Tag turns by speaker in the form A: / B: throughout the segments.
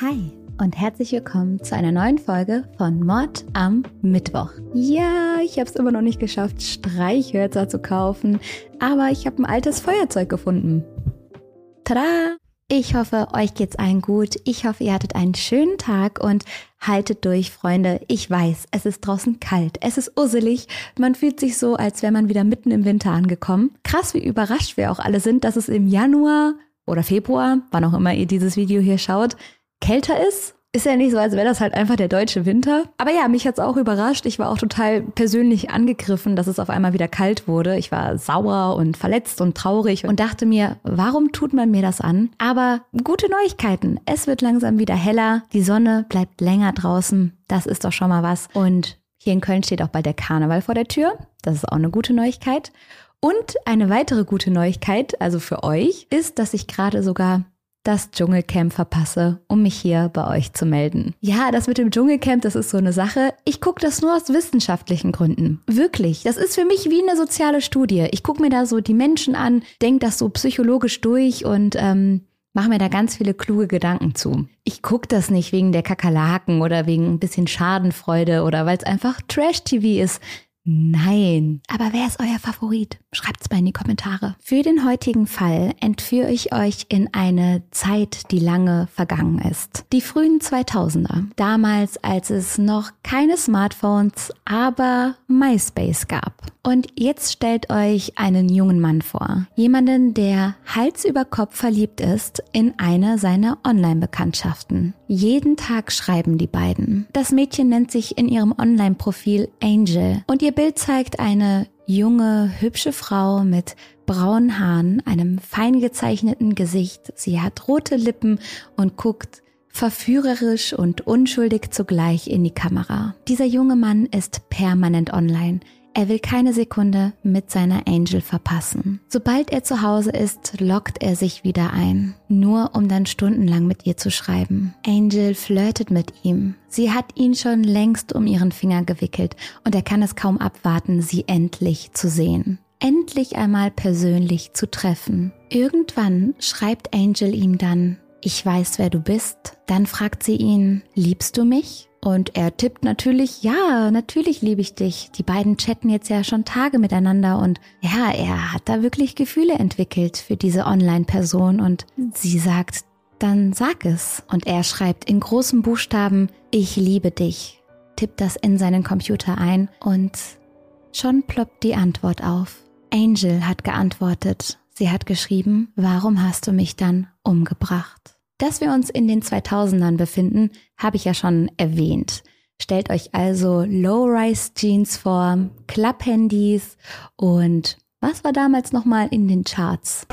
A: Hi und herzlich willkommen zu einer neuen Folge von Mord am Mittwoch. Ja, ich habe es immer noch nicht geschafft, Streichhölzer zu kaufen, aber ich habe ein altes Feuerzeug gefunden. Tada! Ich hoffe, euch geht's allen gut. Ich hoffe, ihr hattet einen schönen Tag und haltet durch, Freunde. Ich weiß, es ist draußen kalt, es ist usselig. Man fühlt sich so, als wäre man wieder mitten im Winter angekommen. Krass, wie überrascht wir auch alle sind, dass es im Januar oder Februar, wann auch immer ihr dieses Video hier schaut, kälter ist. Ist ja nicht so, als wäre das halt einfach der deutsche Winter. Aber ja, mich hat's auch überrascht. Ich war auch total persönlich angegriffen, dass es auf einmal wieder kalt wurde. Ich war sauer und verletzt und traurig und dachte mir, warum tut man mir das an? Aber gute Neuigkeiten. Es wird langsam wieder heller. Die Sonne bleibt länger draußen. Das ist doch schon mal was. Und hier in Köln steht auch bald der Karneval vor der Tür. Das ist auch eine gute Neuigkeit. Und eine weitere gute Neuigkeit, also für euch, ist, dass ich gerade sogar das Dschungelcamp verpasse, um mich hier bei euch zu melden. Ja, das mit dem Dschungelcamp, das ist so eine Sache. Ich gucke das nur aus wissenschaftlichen Gründen. Wirklich. Das ist für mich wie eine soziale Studie. Ich gucke mir da so die Menschen an, denke das so psychologisch durch und ähm, mache mir da ganz viele kluge Gedanken zu. Ich gucke das nicht wegen der Kakerlaken oder wegen ein bisschen Schadenfreude oder weil es einfach Trash-TV ist. Nein. Aber wer ist euer Favorit? Schreibt's mal in die Kommentare. Für den heutigen Fall entführe ich euch in eine Zeit, die lange vergangen ist. Die frühen 2000er. Damals, als es noch keine Smartphones, aber MySpace gab. Und jetzt stellt euch einen jungen Mann vor. Jemanden, der Hals über Kopf verliebt ist in eine seiner Online-Bekanntschaften. Jeden Tag schreiben die beiden. Das Mädchen nennt sich in ihrem Online-Profil Angel und ihr Bild zeigt eine junge, hübsche Frau mit braunen Haaren, einem fein gezeichneten Gesicht. Sie hat rote Lippen und guckt verführerisch und unschuldig zugleich in die Kamera. Dieser junge Mann ist permanent online. Er will keine Sekunde mit seiner Angel verpassen. Sobald er zu Hause ist, lockt er sich wieder ein, nur um dann stundenlang mit ihr zu schreiben. Angel flirtet mit ihm. Sie hat ihn schon längst um ihren Finger gewickelt und er kann es kaum abwarten, sie endlich zu sehen. Endlich einmal persönlich zu treffen. Irgendwann schreibt Angel ihm dann, ich weiß, wer du bist. Dann fragt sie ihn, liebst du mich? Und er tippt natürlich, ja, natürlich liebe ich dich. Die beiden chatten jetzt ja schon Tage miteinander und ja, er hat da wirklich Gefühle entwickelt für diese Online-Person und sie sagt, dann sag es. Und er schreibt in großen Buchstaben, ich liebe dich, tippt das in seinen Computer ein und schon ploppt die Antwort auf. Angel hat geantwortet. Sie hat geschrieben, warum hast du mich dann umgebracht? Dass wir uns in den 2000ern befinden, habe ich ja schon erwähnt. Stellt euch also Low-Rise-Jeans vor, Klapphandys und was war damals nochmal in den Charts?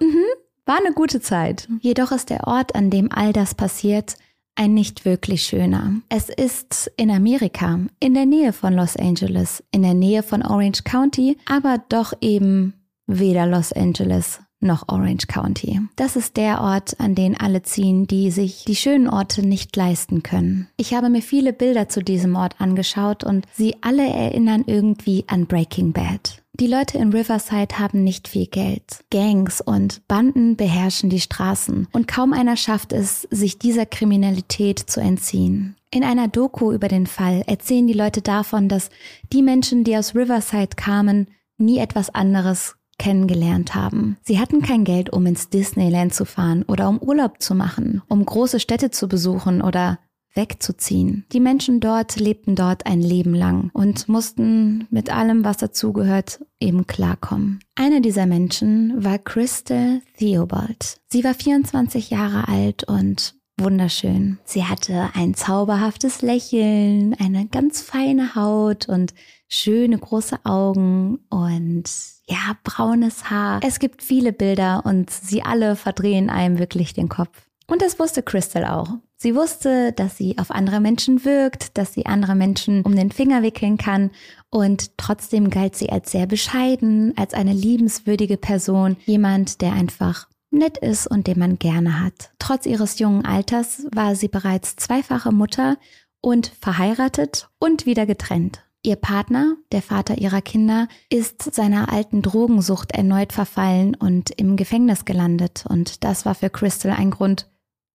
A: Mhm, war eine gute Zeit. Jedoch ist der Ort, an dem all das passiert, ein nicht wirklich schöner. Es ist in Amerika, in der Nähe von Los Angeles, in der Nähe von Orange County, aber doch eben weder Los Angeles noch Orange County. Das ist der Ort, an den alle ziehen, die sich die schönen Orte nicht leisten können. Ich habe mir viele Bilder zu diesem Ort angeschaut und sie alle erinnern irgendwie an Breaking Bad. Die Leute in Riverside haben nicht viel Geld. Gangs und Banden beherrschen die Straßen und kaum einer schafft es, sich dieser Kriminalität zu entziehen. In einer Doku über den Fall erzählen die Leute davon, dass die Menschen, die aus Riverside kamen, nie etwas anderes kennengelernt haben. Sie hatten kein Geld, um ins Disneyland zu fahren oder um Urlaub zu machen, um große Städte zu besuchen oder wegzuziehen. Die Menschen dort lebten dort ein Leben lang und mussten mit allem, was dazugehört, eben klarkommen. Eine dieser Menschen war Crystal Theobald. Sie war 24 Jahre alt und wunderschön. Sie hatte ein zauberhaftes Lächeln, eine ganz feine Haut und schöne große Augen und ja, braunes Haar. Es gibt viele Bilder und sie alle verdrehen einem wirklich den Kopf. Und das wusste Crystal auch. Sie wusste, dass sie auf andere Menschen wirkt, dass sie andere Menschen um den Finger wickeln kann und trotzdem galt sie als sehr bescheiden, als eine liebenswürdige Person, jemand, der einfach nett ist und den man gerne hat. Trotz ihres jungen Alters war sie bereits zweifache Mutter und verheiratet und wieder getrennt. Ihr Partner, der Vater ihrer Kinder, ist seiner alten Drogensucht erneut verfallen und im Gefängnis gelandet. Und das war für Crystal ein Grund,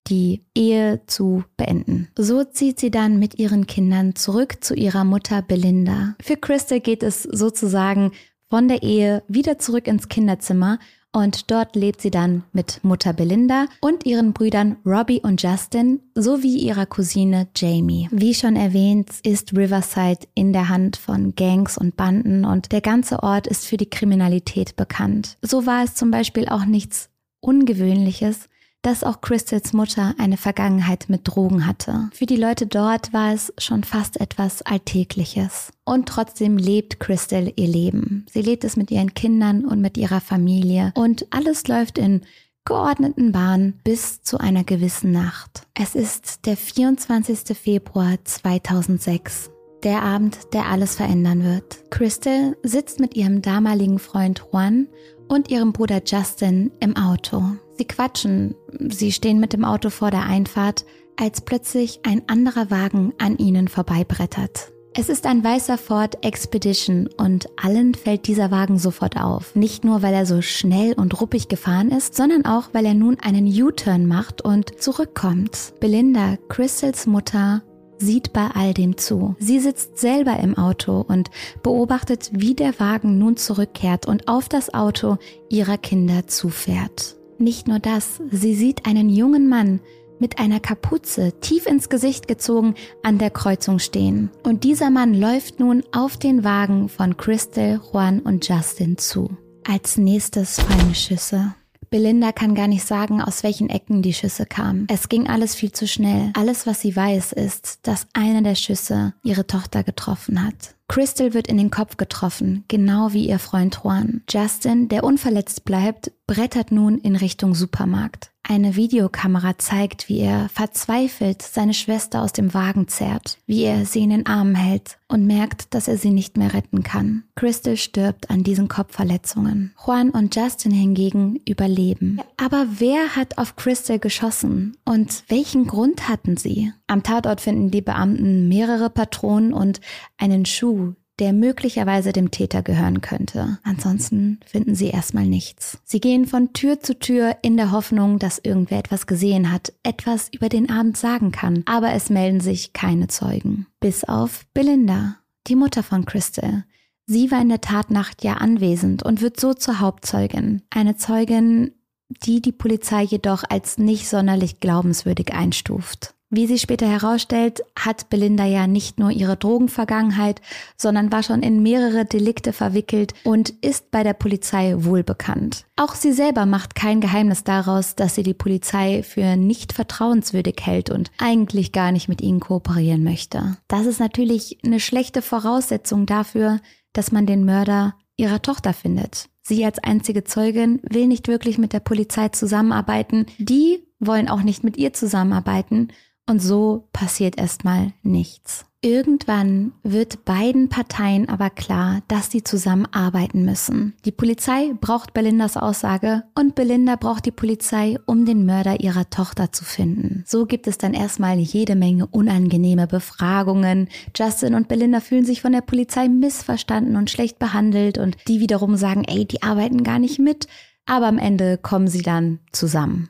A: die Ehe zu beenden. So zieht sie dann mit ihren Kindern zurück zu ihrer Mutter Belinda. Für Crystal geht es sozusagen von der Ehe wieder zurück ins Kinderzimmer und dort lebt sie dann mit Mutter Belinda und ihren Brüdern Robbie und Justin sowie ihrer Cousine Jamie. Wie schon erwähnt, ist Riverside in der Hand von Gangs und Banden und der ganze Ort ist für die Kriminalität bekannt. So war es zum Beispiel auch nichts Ungewöhnliches, dass auch Crystals Mutter eine Vergangenheit mit Drogen hatte. Für die Leute dort war es schon fast etwas Alltägliches. Und trotzdem lebt Crystal ihr Leben. Sie lebt es mit ihren Kindern und mit ihrer Familie. Und alles läuft in geordneten Bahnen bis zu einer gewissen Nacht. Es ist der 24. Februar 2006. Der Abend, der alles verändern wird. Crystal sitzt mit ihrem damaligen Freund Juan und ihrem Bruder Justin im Auto. Sie quatschen, sie stehen mit dem Auto vor der Einfahrt, als plötzlich ein anderer Wagen an ihnen vorbeibrettert. Es ist ein weißer Ford Expedition und allen fällt dieser Wagen sofort auf. Nicht nur, weil er so schnell und ruppig gefahren ist, sondern auch, weil er nun einen U-Turn macht und zurückkommt. Belinda, Crystals Mutter, sieht bei all dem zu. Sie sitzt selber im Auto und beobachtet, wie der Wagen nun zurückkehrt und auf das Auto ihrer Kinder zufährt. Nicht nur das, sie sieht einen jungen Mann mit einer Kapuze tief ins Gesicht gezogen an der Kreuzung stehen. Und dieser Mann läuft nun auf den Wagen von Crystal, Juan und Justin zu. Als nächstes fallen Schüsse. Belinda kann gar nicht sagen, aus welchen Ecken die Schüsse kamen. Es ging alles viel zu schnell. Alles, was sie weiß, ist, dass einer der Schüsse ihre Tochter getroffen hat. Crystal wird in den Kopf getroffen, genau wie ihr Freund Juan. Justin, der unverletzt bleibt, brettert nun in Richtung Supermarkt. Eine Videokamera zeigt, wie er verzweifelt seine Schwester aus dem Wagen zerrt, wie er sie in den Armen hält und merkt, dass er sie nicht mehr retten kann. Crystal stirbt an diesen Kopfverletzungen. Juan und Justin hingegen überleben. Aber wer hat auf Crystal geschossen und welchen Grund hatten sie? Am Tatort finden die Beamten mehrere Patronen und einen Schuh, der möglicherweise dem Täter gehören könnte. Ansonsten finden sie erstmal nichts. Sie gehen von Tür zu Tür in der Hoffnung, dass irgendwer etwas gesehen hat, etwas über den Abend sagen kann, aber es melden sich keine Zeugen. Bis auf Belinda, die Mutter von Crystal. Sie war in der Tatnacht ja anwesend und wird so zur Hauptzeugin. Eine Zeugin, die die Polizei jedoch als nicht sonderlich glaubenswürdig einstuft. Wie sich später herausstellt, hat Belinda ja nicht nur ihre Drogenvergangenheit, sondern war schon in mehrere Delikte verwickelt und ist bei der Polizei wohlbekannt. Auch sie selber macht kein Geheimnis daraus, dass sie die Polizei für nicht vertrauenswürdig hält und eigentlich gar nicht mit ihnen kooperieren möchte. Das ist natürlich eine schlechte Voraussetzung dafür, dass man den Mörder ihrer Tochter findet. Sie als einzige Zeugin will nicht wirklich mit der Polizei zusammenarbeiten. Die wollen auch nicht mit ihr zusammenarbeiten und so passiert erstmal nichts. Irgendwann wird beiden Parteien aber klar, dass sie zusammenarbeiten müssen. Die Polizei braucht Belindas Aussage und Belinda braucht die Polizei, um den Mörder ihrer Tochter zu finden. So gibt es dann erstmal jede Menge unangenehme Befragungen. Justin und Belinda fühlen sich von der Polizei missverstanden und schlecht behandelt und die wiederum sagen, ey, die arbeiten gar nicht mit. Aber am Ende kommen sie dann zusammen.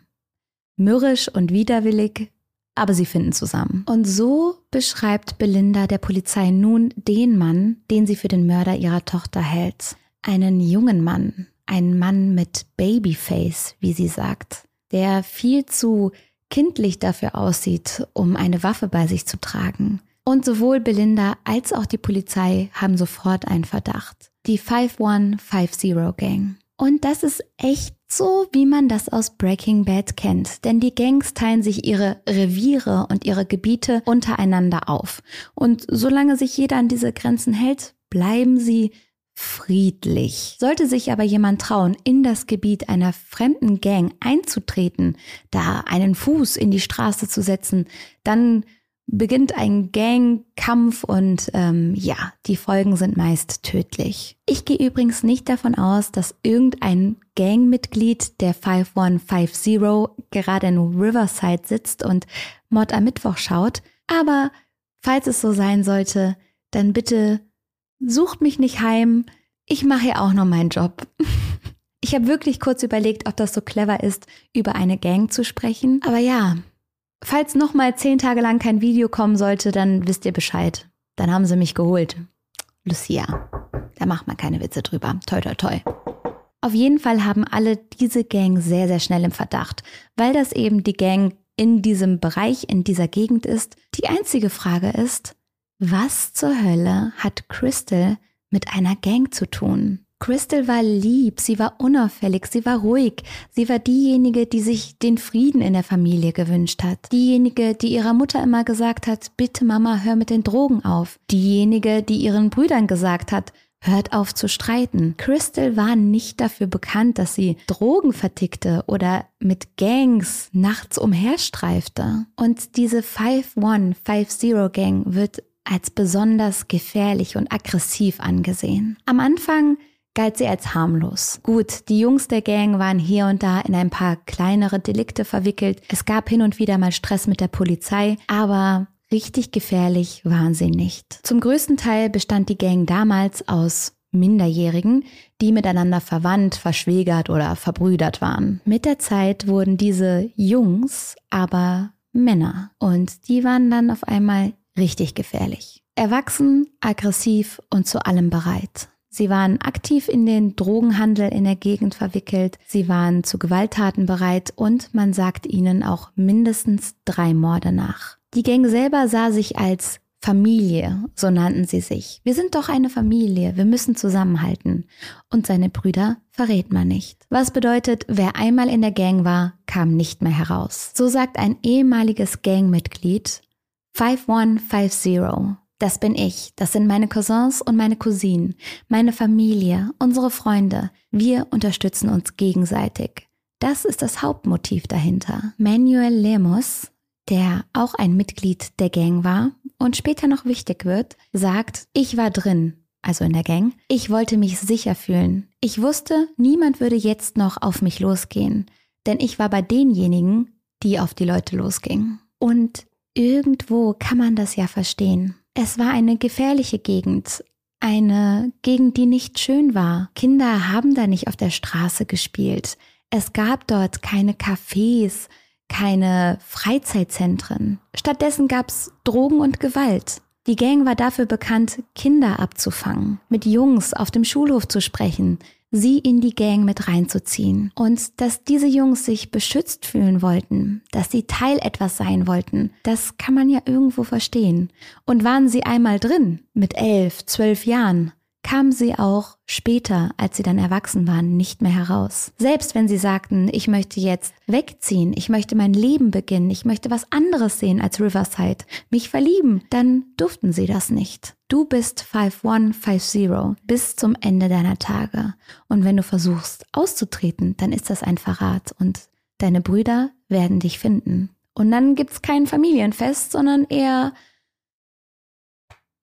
A: Mürrisch und widerwillig aber sie finden zusammen. Und so beschreibt Belinda der Polizei nun den Mann, den sie für den Mörder ihrer Tochter hält. Einen jungen Mann, einen Mann mit Babyface, wie sie sagt, der viel zu kindlich dafür aussieht, um eine Waffe bei sich zu tragen. Und sowohl Belinda als auch die Polizei haben sofort einen Verdacht. Die 5150 Gang. Und das ist echt so, wie man das aus Breaking Bad kennt. Denn die Gangs teilen sich ihre Reviere und ihre Gebiete untereinander auf. Und solange sich jeder an diese Grenzen hält, bleiben sie friedlich. Sollte sich aber jemand trauen, in das Gebiet einer fremden Gang einzutreten, da einen Fuß in die Straße zu setzen, dann beginnt ein Gangkampf und ähm, ja, die Folgen sind meist tödlich. Ich gehe übrigens nicht davon aus, dass irgendein Gangmitglied der 5150 gerade in Riverside sitzt und Mord am Mittwoch schaut, aber falls es so sein sollte, dann bitte sucht mich nicht heim, ich mache ja auch noch meinen Job. Ich habe wirklich kurz überlegt, ob das so clever ist, über eine Gang zu sprechen. Aber ja, falls noch mal zehn Tage lang kein Video kommen sollte, dann wisst ihr Bescheid. Dann haben sie mich geholt. Lucia. Da macht man keine Witze drüber. Toi, toi, toi. Auf jeden Fall haben alle diese Gang sehr, sehr schnell im Verdacht, weil das eben die Gang in diesem Bereich, in dieser Gegend ist. Die einzige Frage ist, was zur Hölle hat Crystal mit einer Gang zu tun? Crystal war lieb, sie war unauffällig, sie war ruhig, sie war diejenige, die sich den Frieden in der Familie gewünscht hat, diejenige, die ihrer Mutter immer gesagt hat, bitte Mama, hör mit den Drogen auf, diejenige, die ihren Brüdern gesagt hat, hört auf zu streiten. Crystal war nicht dafür bekannt, dass sie Drogen vertickte oder mit Gangs nachts umherstreifte. Und diese 5-1-5-0 Gang wird als besonders gefährlich und aggressiv angesehen. Am Anfang galt sie als harmlos. Gut, die Jungs der Gang waren hier und da in ein paar kleinere Delikte verwickelt. Es gab hin und wieder mal Stress mit der Polizei, aber richtig gefährlich waren sie nicht. Zum größten Teil bestand die Gang damals aus Minderjährigen, die miteinander verwandt, verschwägert oder verbrüdert waren. Mit der Zeit wurden diese Jungs aber Männer und die waren dann auf einmal richtig gefährlich. Erwachsen, aggressiv und zu allem bereit. Sie waren aktiv in den Drogenhandel in der Gegend verwickelt, sie waren zu Gewalttaten bereit und man sagt ihnen auch mindestens drei Morde nach. Die Gang selber sah sich als Familie, so nannten sie sich. Wir sind doch eine Familie, wir müssen zusammenhalten. Und seine Brüder verrät man nicht. Was bedeutet, wer einmal in der Gang war, kam nicht mehr heraus. So sagt ein ehemaliges Gangmitglied 5150 das bin ich, das sind meine Cousins und meine Cousinen, meine Familie, unsere Freunde. Wir unterstützen uns gegenseitig. Das ist das Hauptmotiv dahinter. Manuel Lemos, der auch ein Mitglied der Gang war und später noch wichtig wird, sagt, ich war drin, also in der Gang. Ich wollte mich sicher fühlen. Ich wusste, niemand würde jetzt noch auf mich losgehen, denn ich war bei denjenigen, die auf die Leute losgingen. Und irgendwo kann man das ja verstehen. Es war eine gefährliche Gegend, eine Gegend, die nicht schön war. Kinder haben da nicht auf der Straße gespielt. Es gab dort keine Cafés, keine Freizeitzentren. Stattdessen gab's Drogen und Gewalt. Die Gang war dafür bekannt, Kinder abzufangen, mit Jungs auf dem Schulhof zu sprechen, sie in die Gang mit reinzuziehen. Und dass diese Jungs sich beschützt fühlen wollten, dass sie Teil etwas sein wollten, das kann man ja irgendwo verstehen. Und waren sie einmal drin, mit elf, zwölf Jahren, kamen sie auch später, als sie dann erwachsen waren, nicht mehr heraus. Selbst wenn sie sagten, ich möchte jetzt wegziehen, ich möchte mein Leben beginnen, ich möchte was anderes sehen als Riverside, mich verlieben, dann durften sie das nicht. Du bist 5150 bis zum Ende deiner Tage. Und wenn du versuchst auszutreten, dann ist das ein Verrat und deine Brüder werden dich finden. Und dann gibt's kein Familienfest, sondern eher,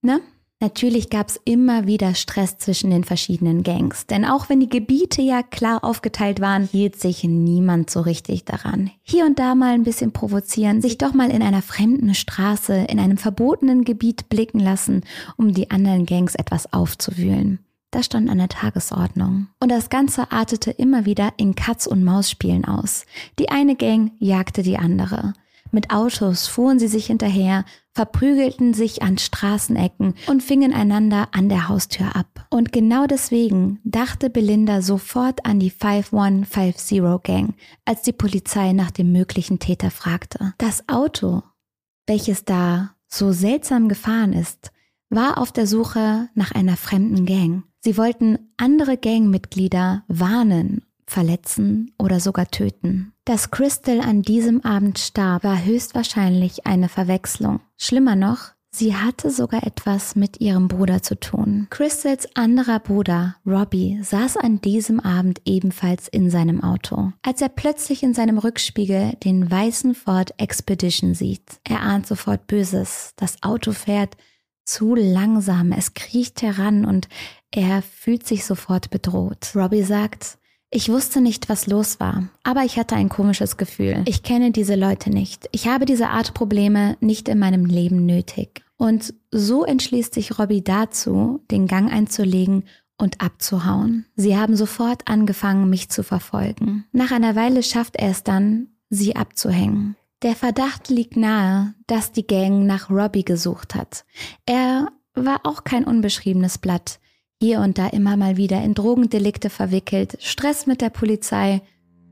A: ne? Natürlich gab es immer wieder Stress zwischen den verschiedenen Gangs, denn auch wenn die Gebiete ja klar aufgeteilt waren, hielt sich niemand so richtig daran. Hier und da mal ein bisschen provozieren, sich doch mal in einer fremden Straße, in einem verbotenen Gebiet blicken lassen, um die anderen Gangs etwas aufzuwühlen. Das stand an der Tagesordnung. Und das Ganze artete immer wieder in Katz- und Maus-Spielen aus. Die eine Gang jagte die andere. Mit Autos fuhren sie sich hinterher, verprügelten sich an Straßenecken und fingen einander an der Haustür ab. Und genau deswegen dachte Belinda sofort an die 5150 Gang, als die Polizei nach dem möglichen Täter fragte. Das Auto, welches da so seltsam gefahren ist, war auf der Suche nach einer fremden Gang. Sie wollten andere Gangmitglieder warnen verletzen oder sogar töten. Dass Crystal an diesem Abend starb, war höchstwahrscheinlich eine Verwechslung. Schlimmer noch, sie hatte sogar etwas mit ihrem Bruder zu tun. Crystals anderer Bruder, Robbie, saß an diesem Abend ebenfalls in seinem Auto. Als er plötzlich in seinem Rückspiegel den weißen Ford Expedition sieht, er ahnt sofort Böses. Das Auto fährt zu langsam, es kriecht heran und er fühlt sich sofort bedroht. Robbie sagt, ich wusste nicht, was los war, aber ich hatte ein komisches Gefühl. Ich kenne diese Leute nicht. Ich habe diese Art Probleme nicht in meinem Leben nötig. Und so entschließt sich Robbie dazu, den Gang einzulegen und abzuhauen. Sie haben sofort angefangen, mich zu verfolgen. Nach einer Weile schafft er es dann, sie abzuhängen. Der Verdacht liegt nahe, dass die Gang nach Robbie gesucht hat. Er war auch kein unbeschriebenes Blatt. Hier und da immer mal wieder in Drogendelikte verwickelt, Stress mit der Polizei,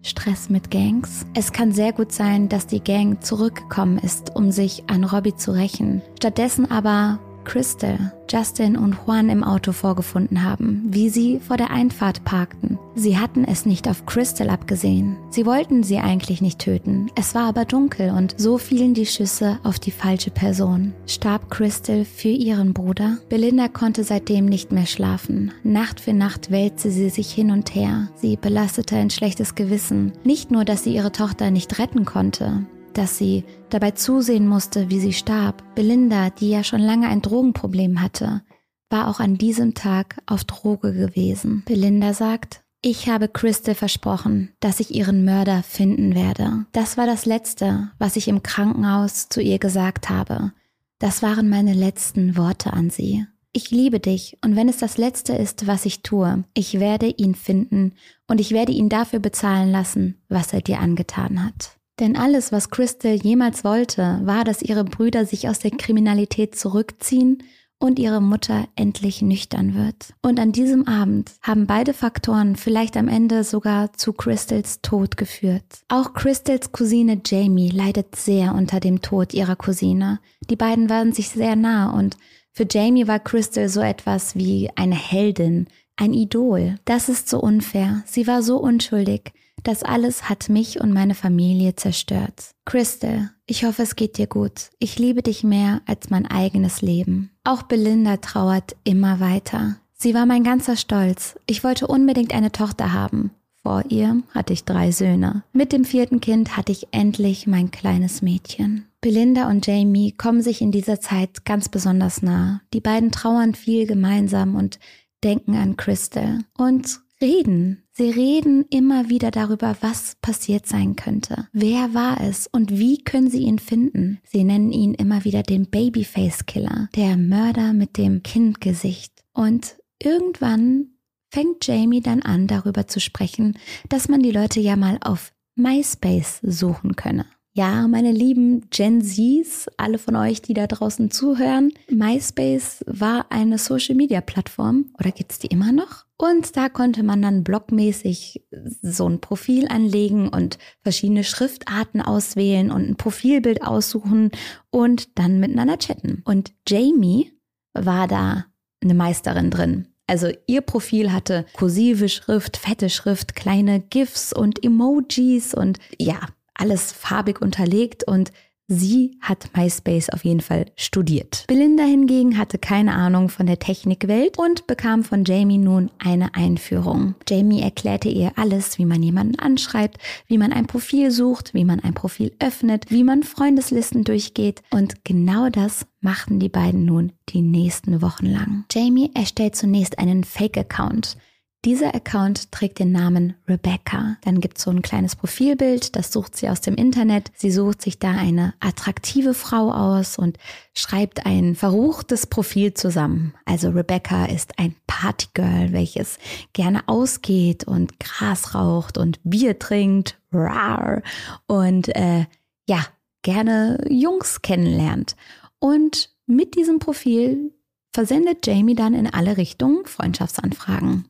A: Stress mit Gangs. Es kann sehr gut sein, dass die Gang zurückgekommen ist, um sich an Robbie zu rächen. Stattdessen aber Crystal, Justin und Juan im Auto vorgefunden haben, wie sie vor der Einfahrt parkten. Sie hatten es nicht auf Crystal abgesehen. Sie wollten sie eigentlich nicht töten. Es war aber dunkel und so fielen die Schüsse auf die falsche Person. Starb Crystal für ihren Bruder? Belinda konnte seitdem nicht mehr schlafen. Nacht für Nacht wälzte sie sich hin und her. Sie belastete ein schlechtes Gewissen. Nicht nur, dass sie ihre Tochter nicht retten konnte, dass sie dabei zusehen musste, wie sie starb. Belinda, die ja schon lange ein Drogenproblem hatte, war auch an diesem Tag auf Droge gewesen. Belinda sagt, ich habe Crystal versprochen, dass ich ihren Mörder finden werde. Das war das Letzte, was ich im Krankenhaus zu ihr gesagt habe. Das waren meine letzten Worte an sie. Ich liebe dich und wenn es das Letzte ist, was ich tue, ich werde ihn finden und ich werde ihn dafür bezahlen lassen, was er dir angetan hat. Denn alles, was Crystal jemals wollte, war, dass ihre Brüder sich aus der Kriminalität zurückziehen und ihre Mutter endlich nüchtern wird. Und an diesem Abend haben beide Faktoren vielleicht am Ende sogar zu Crystals Tod geführt. Auch Crystals Cousine Jamie leidet sehr unter dem Tod ihrer Cousine. Die beiden waren sich sehr nah und für Jamie war Crystal so etwas wie eine Heldin, ein Idol. Das ist so unfair. Sie war so unschuldig. Das alles hat mich und meine Familie zerstört. Crystal, ich hoffe, es geht dir gut. Ich liebe dich mehr als mein eigenes Leben. Auch Belinda trauert immer weiter. Sie war mein ganzer Stolz. Ich wollte unbedingt eine Tochter haben. Vor ihr hatte ich drei Söhne. Mit dem vierten Kind hatte ich endlich mein kleines Mädchen. Belinda und Jamie kommen sich in dieser Zeit ganz besonders nah. Die beiden trauern viel gemeinsam und denken an Crystal. Und reden. Sie reden immer wieder darüber, was passiert sein könnte. Wer war es und wie können sie ihn finden? Sie nennen ihn immer wieder den Babyface Killer, der Mörder mit dem Kindgesicht. Und irgendwann fängt Jamie dann an, darüber zu sprechen, dass man die Leute ja mal auf MySpace suchen könne. Ja, meine lieben Gen Zs, alle von euch, die da draußen zuhören, MySpace war eine Social-Media-Plattform oder gibt's die immer noch? Und da konnte man dann blogmäßig so ein Profil anlegen und verschiedene Schriftarten auswählen und ein Profilbild aussuchen und dann miteinander chatten. Und Jamie war da eine Meisterin drin. Also ihr Profil hatte kursive Schrift, fette Schrift, kleine GIFs und Emojis und ja, alles farbig unterlegt und Sie hat MySpace auf jeden Fall studiert. Belinda hingegen hatte keine Ahnung von der Technikwelt und bekam von Jamie nun eine Einführung. Jamie erklärte ihr alles, wie man jemanden anschreibt, wie man ein Profil sucht, wie man ein Profil öffnet, wie man Freundeslisten durchgeht und genau das machten die beiden nun die nächsten Wochen lang. Jamie erstellt zunächst einen Fake-Account. Dieser Account trägt den Namen Rebecca. Dann gibt es so ein kleines Profilbild, das sucht sie aus dem Internet. Sie sucht sich da eine attraktive Frau aus und schreibt ein verruchtes Profil zusammen. Also Rebecca ist ein Partygirl, welches gerne ausgeht und Gras raucht und Bier trinkt. Rar. Und äh, ja, gerne Jungs kennenlernt. Und mit diesem Profil versendet Jamie dann in alle Richtungen Freundschaftsanfragen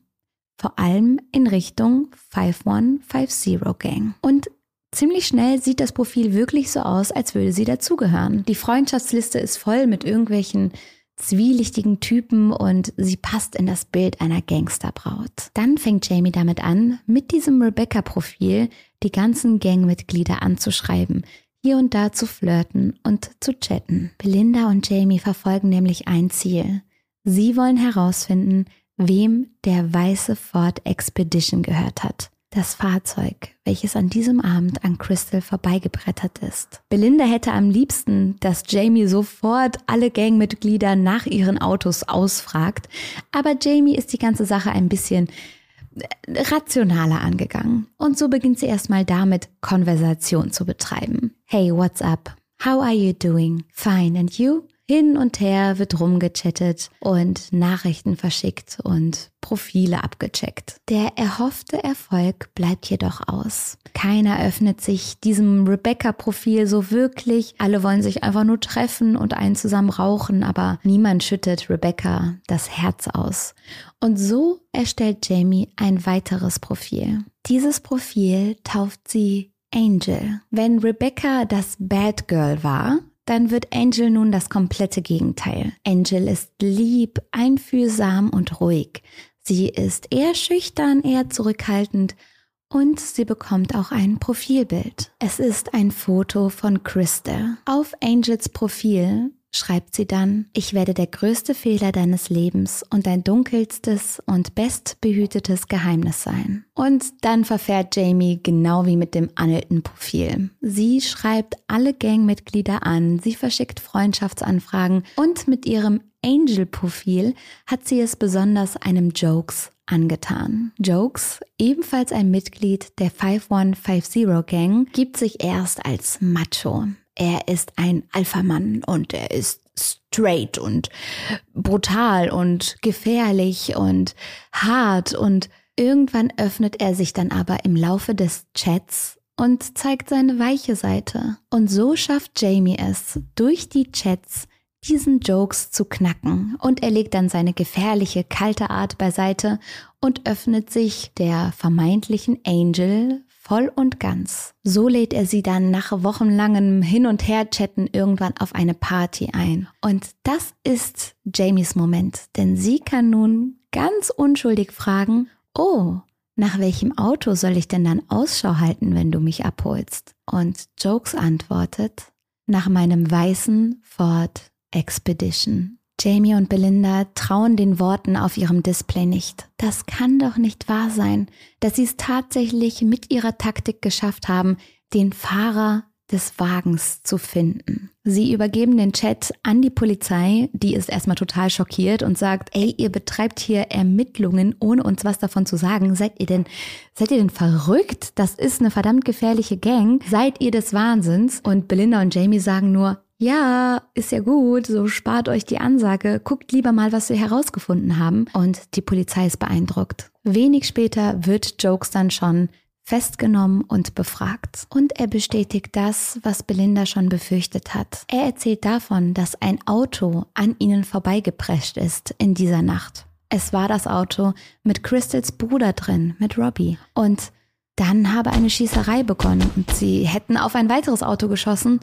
A: vor allem in Richtung 5150 Gang. Und ziemlich schnell sieht das Profil wirklich so aus, als würde sie dazugehören. Die Freundschaftsliste ist voll mit irgendwelchen zwielichtigen Typen und sie passt in das Bild einer Gangsterbraut. Dann fängt Jamie damit an, mit diesem Rebecca-Profil die ganzen Gangmitglieder anzuschreiben, hier und da zu flirten und zu chatten. Belinda und Jamie verfolgen nämlich ein Ziel. Sie wollen herausfinden, wem der weiße Ford Expedition gehört hat. Das Fahrzeug, welches an diesem Abend an Crystal vorbeigebrettert ist. Belinda hätte am liebsten, dass Jamie sofort alle Gangmitglieder nach ihren Autos ausfragt, aber Jamie ist die ganze Sache ein bisschen äh, rationaler angegangen. Und so beginnt sie erstmal damit, Konversation zu betreiben. Hey, what's up? How are you doing? Fine, and you? Hin und her wird rumgechattet und Nachrichten verschickt und Profile abgecheckt. Der erhoffte Erfolg bleibt jedoch aus. Keiner öffnet sich diesem Rebecca-Profil so wirklich. Alle wollen sich einfach nur treffen und einen zusammen rauchen, aber niemand schüttet Rebecca das Herz aus. Und so erstellt Jamie ein weiteres Profil. Dieses Profil tauft sie Angel. Wenn Rebecca das Bad Girl war, dann wird Angel nun das komplette Gegenteil. Angel ist lieb, einfühlsam und ruhig. Sie ist eher schüchtern, eher zurückhaltend und sie bekommt auch ein Profilbild. Es ist ein Foto von Krista. Auf Angels Profil schreibt sie dann, ich werde der größte Fehler deines Lebens und dein dunkelstes und bestbehütetes Geheimnis sein. Und dann verfährt Jamie genau wie mit dem Anelton-Profil. Sie schreibt alle Gangmitglieder an, sie verschickt Freundschaftsanfragen und mit ihrem Angel-Profil hat sie es besonders einem Jokes angetan. Jokes, ebenfalls ein Mitglied der 5150 Gang, gibt sich erst als Macho. Er ist ein Alpha-Mann und er ist straight und brutal und gefährlich und hart und irgendwann öffnet er sich dann aber im Laufe des Chats und zeigt seine weiche Seite. Und so schafft Jamie es, durch die Chats diesen Jokes zu knacken und er legt dann seine gefährliche, kalte Art beiseite und öffnet sich der vermeintlichen Angel voll und ganz. So lädt er sie dann nach wochenlangem Hin- und Her-Chatten irgendwann auf eine Party ein. Und das ist Jamies Moment, denn sie kann nun ganz unschuldig fragen, oh, nach welchem Auto soll ich denn dann Ausschau halten, wenn du mich abholst? Und Jokes antwortet, nach meinem weißen Ford Expedition. Jamie und Belinda trauen den Worten auf ihrem Display nicht. Das kann doch nicht wahr sein, dass sie es tatsächlich mit ihrer Taktik geschafft haben, den Fahrer des Wagens zu finden. Sie übergeben den Chat an die Polizei, die ist erstmal total schockiert und sagt, ey, ihr betreibt hier Ermittlungen, ohne uns was davon zu sagen. Seid ihr denn, seid ihr denn verrückt? Das ist eine verdammt gefährliche Gang. Seid ihr des Wahnsinns? Und Belinda und Jamie sagen nur, ja, ist ja gut, so spart euch die Ansage, guckt lieber mal, was wir herausgefunden haben. Und die Polizei ist beeindruckt. Wenig später wird Jokes dann schon festgenommen und befragt. Und er bestätigt das, was Belinda schon befürchtet hat. Er erzählt davon, dass ein Auto an ihnen vorbeigeprescht ist in dieser Nacht. Es war das Auto mit Crystals Bruder drin, mit Robbie. Und dann habe eine Schießerei begonnen und sie hätten auf ein weiteres Auto geschossen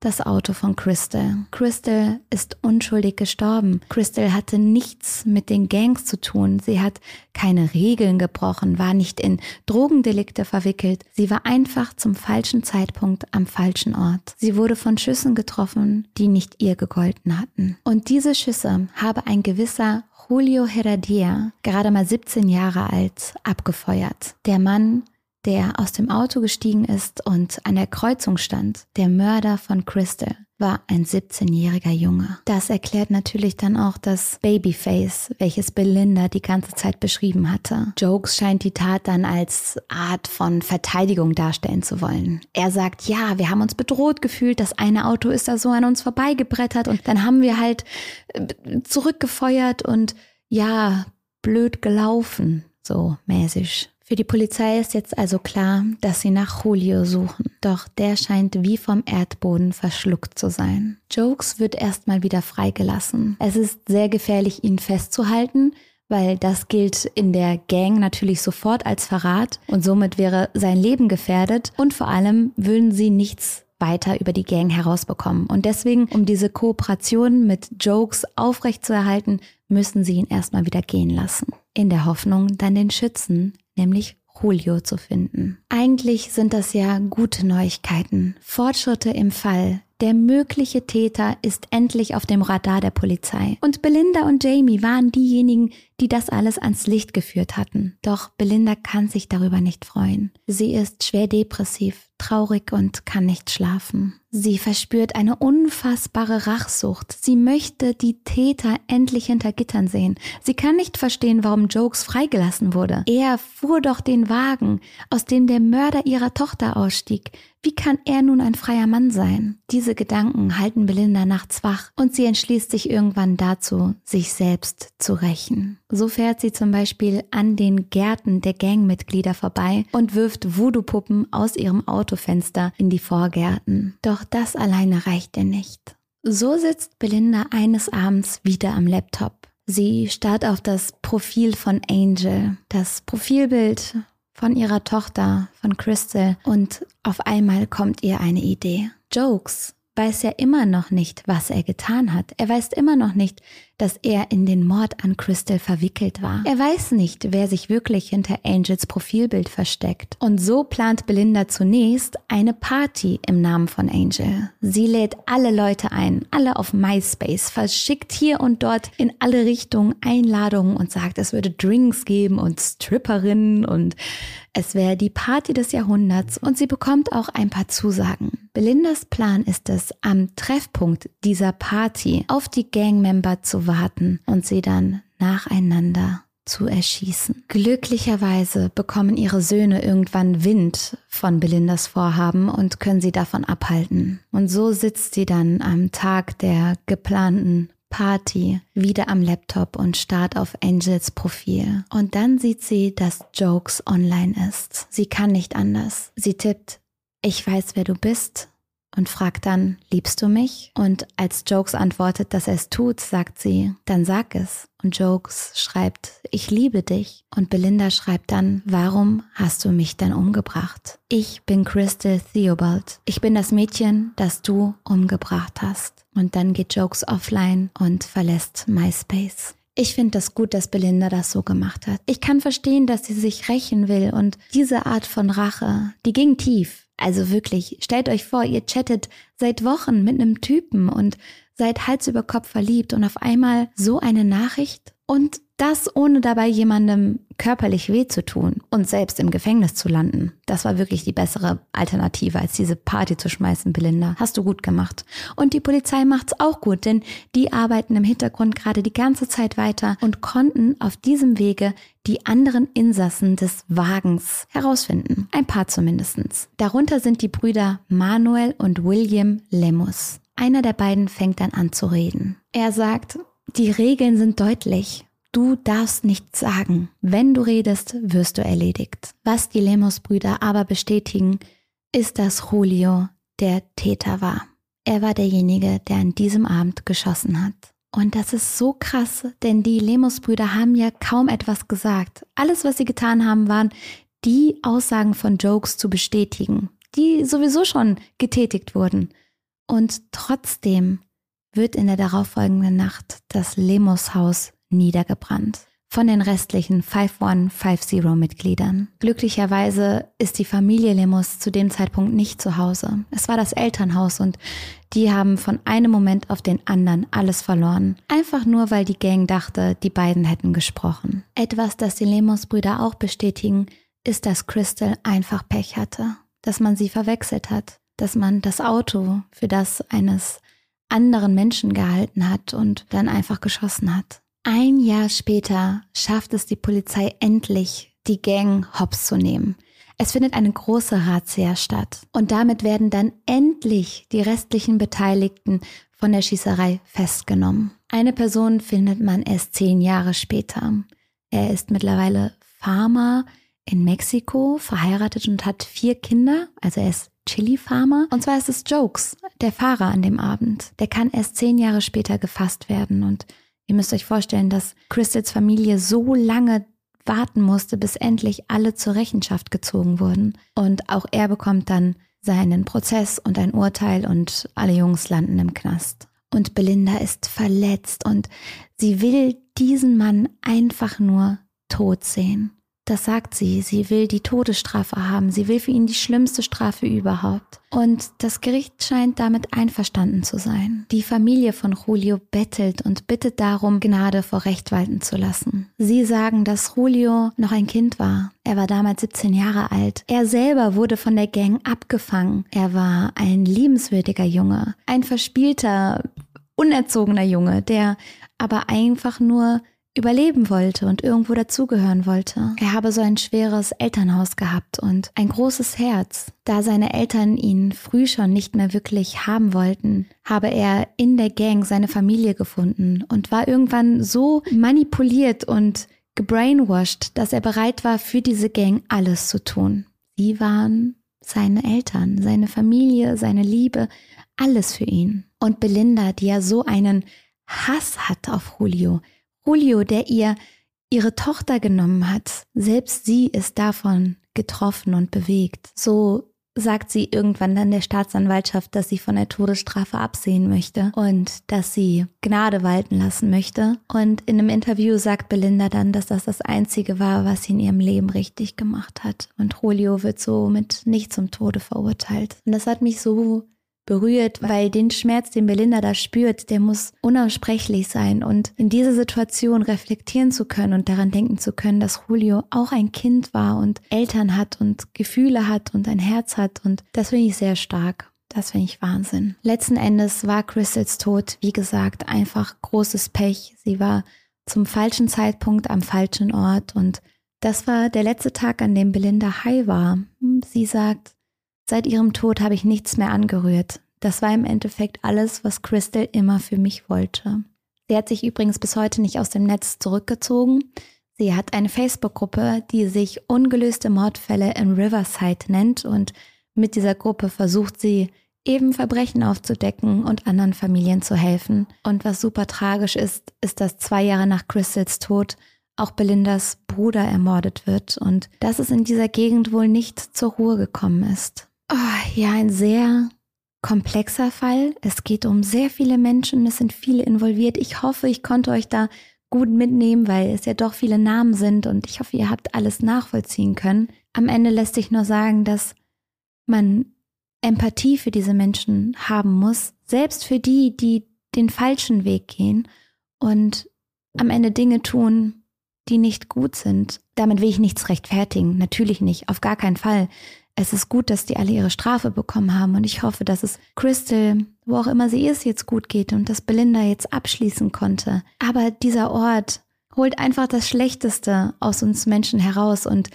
A: das Auto von Crystal. Crystal ist unschuldig gestorben. Crystal hatte nichts mit den Gangs zu tun. Sie hat keine Regeln gebrochen, war nicht in Drogendelikte verwickelt. Sie war einfach zum falschen Zeitpunkt am falschen Ort. Sie wurde von Schüssen getroffen, die nicht ihr gegolten hatten. Und diese Schüsse habe ein gewisser Julio Herradia, gerade mal 17 Jahre alt, abgefeuert. Der Mann, der aus dem Auto gestiegen ist und an der Kreuzung stand, der Mörder von Crystal, war ein 17-jähriger Junge. Das erklärt natürlich dann auch das Babyface, welches Belinda die ganze Zeit beschrieben hatte. Jokes scheint die Tat dann als Art von Verteidigung darstellen zu wollen. Er sagt, ja, wir haben uns bedroht gefühlt, das eine Auto ist da so an uns vorbeigebrettert und dann haben wir halt äh, zurückgefeuert und ja, blöd gelaufen, so mäßig. Für die Polizei ist jetzt also klar, dass sie nach Julio suchen. Doch der scheint wie vom Erdboden verschluckt zu sein. Jokes wird erstmal wieder freigelassen. Es ist sehr gefährlich, ihn festzuhalten, weil das gilt in der Gang natürlich sofort als Verrat und somit wäre sein Leben gefährdet und vor allem würden sie nichts weiter über die Gang herausbekommen. Und deswegen, um diese Kooperation mit Jokes aufrechtzuerhalten, müssen sie ihn erstmal wieder gehen lassen. In der Hoffnung, dann den Schützen nämlich Julio zu finden. Eigentlich sind das ja gute Neuigkeiten, Fortschritte im Fall. Der mögliche Täter ist endlich auf dem Radar der Polizei. Und Belinda und Jamie waren diejenigen, die das alles ans Licht geführt hatten. Doch Belinda kann sich darüber nicht freuen. Sie ist schwer depressiv, traurig und kann nicht schlafen. Sie verspürt eine unfassbare Rachsucht. Sie möchte die Täter endlich hinter Gittern sehen. Sie kann nicht verstehen, warum Jokes freigelassen wurde. Er fuhr doch den Wagen, aus dem der Mörder ihrer Tochter ausstieg. Wie kann er nun ein freier Mann sein? Diese Gedanken halten Belinda nachts wach und sie entschließt sich irgendwann dazu, sich selbst zu rächen. So fährt sie zum Beispiel an den Gärten der Gangmitglieder vorbei und wirft Voodoo-Puppen aus ihrem Autofenster in die Vorgärten. Doch das alleine reicht ihr nicht. So sitzt Belinda eines Abends wieder am Laptop. Sie starrt auf das Profil von Angel, das Profilbild von ihrer Tochter, von Crystal, und auf einmal kommt ihr eine Idee. Jokes weiß ja immer noch nicht, was er getan hat. Er weiß immer noch nicht, dass er in den Mord an Crystal verwickelt war. Er weiß nicht, wer sich wirklich hinter Angels Profilbild versteckt. Und so plant Belinda zunächst eine Party im Namen von Angel. Sie lädt alle Leute ein, alle auf MySpace, verschickt hier und dort in alle Richtungen Einladungen und sagt, es würde Drinks geben und Stripperinnen und es wäre die Party des Jahrhunderts und sie bekommt auch ein paar Zusagen. Belindas Plan ist es, am Treffpunkt dieser Party auf die Gangmember zu warten und sie dann nacheinander zu erschießen. Glücklicherweise bekommen ihre Söhne irgendwann Wind von Belindas Vorhaben und können sie davon abhalten. Und so sitzt sie dann am Tag der geplanten Party wieder am Laptop und starrt auf Angels Profil. Und dann sieht sie, dass Jokes online ist. Sie kann nicht anders. Sie tippt, ich weiß, wer du bist und fragt dann, liebst du mich? Und als Jokes antwortet, dass er es tut, sagt sie, dann sag es. Jokes schreibt, ich liebe dich. Und Belinda schreibt dann, warum hast du mich dann umgebracht? Ich bin Crystal Theobald. Ich bin das Mädchen, das du umgebracht hast. Und dann geht Jokes offline und verlässt MySpace. Ich finde das gut, dass Belinda das so gemacht hat. Ich kann verstehen, dass sie sich rächen will und diese Art von Rache, die ging tief. Also wirklich, stellt euch vor, ihr chattet seit Wochen mit einem Typen und seid Hals über Kopf verliebt und auf einmal so eine Nachricht und das ohne dabei jemandem körperlich weh zu tun und selbst im Gefängnis zu landen. Das war wirklich die bessere Alternative, als diese Party zu schmeißen, Belinda. Hast du gut gemacht. Und die Polizei macht's auch gut, denn die arbeiten im Hintergrund gerade die ganze Zeit weiter und konnten auf diesem Wege die anderen Insassen des Wagens herausfinden. Ein paar zumindestens. Darunter sind die Brüder Manuel und William Lemus. Einer der beiden fängt dann an zu reden. Er sagt, die Regeln sind deutlich. Du darfst nichts sagen. Wenn du redest, wirst du erledigt. Was die Lemos-Brüder aber bestätigen, ist, dass Julio der Täter war. Er war derjenige, der an diesem Abend geschossen hat. Und das ist so krass, denn die Lemos-Brüder haben ja kaum etwas gesagt. Alles, was sie getan haben, waren, die Aussagen von Jokes zu bestätigen, die sowieso schon getätigt wurden. Und trotzdem wird in der darauffolgenden Nacht das Lemos-Haus niedergebrannt von den restlichen 5150-Mitgliedern. Glücklicherweise ist die Familie Lemus zu dem Zeitpunkt nicht zu Hause. Es war das Elternhaus und die haben von einem Moment auf den anderen alles verloren. Einfach nur, weil die Gang dachte, die beiden hätten gesprochen. Etwas, das die Lemus-Brüder auch bestätigen, ist, dass Crystal einfach Pech hatte. Dass man sie verwechselt hat. Dass man das Auto für das eines anderen Menschen gehalten hat und dann einfach geschossen hat. Ein Jahr später schafft es die Polizei endlich, die Gang hops zu nehmen. Es findet eine große Razzia statt und damit werden dann endlich die restlichen Beteiligten von der Schießerei festgenommen. Eine Person findet man erst zehn Jahre später. Er ist mittlerweile Farmer in Mexiko, verheiratet und hat vier Kinder, also er ist Chili-Farmer. Und zwar ist es Jokes, der Fahrer an dem Abend. Der kann erst zehn Jahre später gefasst werden und Ihr müsst euch vorstellen, dass Crystals Familie so lange warten musste, bis endlich alle zur Rechenschaft gezogen wurden. Und auch er bekommt dann seinen Prozess und ein Urteil und alle Jungs landen im Knast. Und Belinda ist verletzt und sie will diesen Mann einfach nur tot sehen. Das sagt sie. Sie will die Todesstrafe haben. Sie will für ihn die schlimmste Strafe überhaupt. Und das Gericht scheint damit einverstanden zu sein. Die Familie von Julio bettelt und bittet darum, Gnade vor Recht walten zu lassen. Sie sagen, dass Julio noch ein Kind war. Er war damals 17 Jahre alt. Er selber wurde von der Gang abgefangen. Er war ein liebenswürdiger Junge, ein verspielter, unerzogener Junge, der aber einfach nur überleben wollte und irgendwo dazugehören wollte. Er habe so ein schweres Elternhaus gehabt und ein großes Herz. Da seine Eltern ihn früh schon nicht mehr wirklich haben wollten, habe er in der Gang seine Familie gefunden und war irgendwann so manipuliert und gebrainwashed, dass er bereit war, für diese Gang alles zu tun. Sie waren seine Eltern, seine Familie, seine Liebe, alles für ihn. Und Belinda, die ja so einen Hass hat auf Julio, Julio, der ihr ihre Tochter genommen hat, selbst sie ist davon getroffen und bewegt. So sagt sie irgendwann dann der Staatsanwaltschaft, dass sie von der Todesstrafe absehen möchte und dass sie Gnade walten lassen möchte. Und in einem Interview sagt Belinda dann, dass das das Einzige war, was sie in ihrem Leben richtig gemacht hat. Und Julio wird somit nicht zum Tode verurteilt. Und das hat mich so berührt, weil den Schmerz, den Belinda da spürt, der muss unaussprechlich sein. Und in dieser Situation reflektieren zu können und daran denken zu können, dass Julio auch ein Kind war und Eltern hat und Gefühle hat und ein Herz hat. Und das finde ich sehr stark. Das finde ich Wahnsinn. Letzten Endes war Crystals Tod, wie gesagt, einfach großes Pech. Sie war zum falschen Zeitpunkt am falschen Ort und das war der letzte Tag, an dem Belinda high war. Sie sagt, Seit ihrem Tod habe ich nichts mehr angerührt. Das war im Endeffekt alles, was Crystal immer für mich wollte. Sie hat sich übrigens bis heute nicht aus dem Netz zurückgezogen. Sie hat eine Facebook-Gruppe, die sich Ungelöste Mordfälle in Riverside nennt und mit dieser Gruppe versucht sie eben Verbrechen aufzudecken und anderen Familien zu helfen. Und was super tragisch ist, ist, dass zwei Jahre nach Crystals Tod auch Belindas Bruder ermordet wird und dass es in dieser Gegend wohl nicht zur Ruhe gekommen ist. Oh, ja, ein sehr komplexer Fall. Es geht um sehr viele Menschen, es sind viele involviert. Ich hoffe, ich konnte euch da gut mitnehmen, weil es ja doch viele Namen sind und ich hoffe, ihr habt alles nachvollziehen können. Am Ende lässt sich nur sagen, dass man Empathie für diese Menschen haben muss, selbst für die, die den falschen Weg gehen und am Ende Dinge tun, die nicht gut sind. Damit will ich nichts rechtfertigen, natürlich nicht, auf gar keinen Fall es ist gut, dass die alle ihre Strafe bekommen haben und ich hoffe, dass es Crystal, wo auch immer sie ist, jetzt gut geht und dass Belinda jetzt abschließen konnte. Aber dieser Ort holt einfach das Schlechteste aus uns Menschen heraus und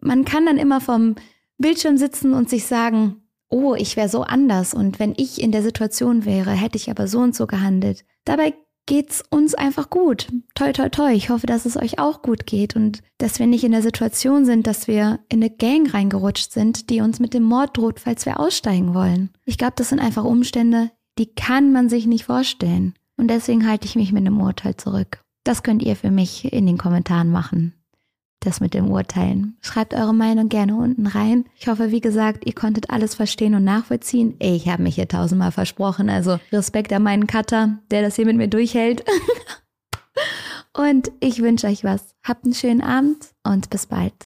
A: man kann dann immer vom Bildschirm sitzen und sich sagen, oh, ich wäre so anders und wenn ich in der Situation wäre, hätte ich aber so und so gehandelt. Dabei geht's uns einfach gut. Toi, toi, toi. Ich hoffe, dass es euch auch gut geht und dass wir nicht in der Situation sind, dass wir in eine Gang reingerutscht sind, die uns mit dem Mord droht, falls wir aussteigen wollen. Ich glaube, das sind einfach Umstände, die kann man sich nicht vorstellen. Und deswegen halte ich mich mit einem Urteil zurück. Das könnt ihr für mich in den Kommentaren machen das mit dem Urteilen. Schreibt eure Meinung gerne unten rein. Ich hoffe, wie gesagt, ihr konntet alles verstehen und nachvollziehen. Ich habe mich hier tausendmal versprochen, also Respekt an meinen Cutter, der das hier mit mir durchhält. und ich wünsche euch was. Habt einen schönen Abend und bis bald.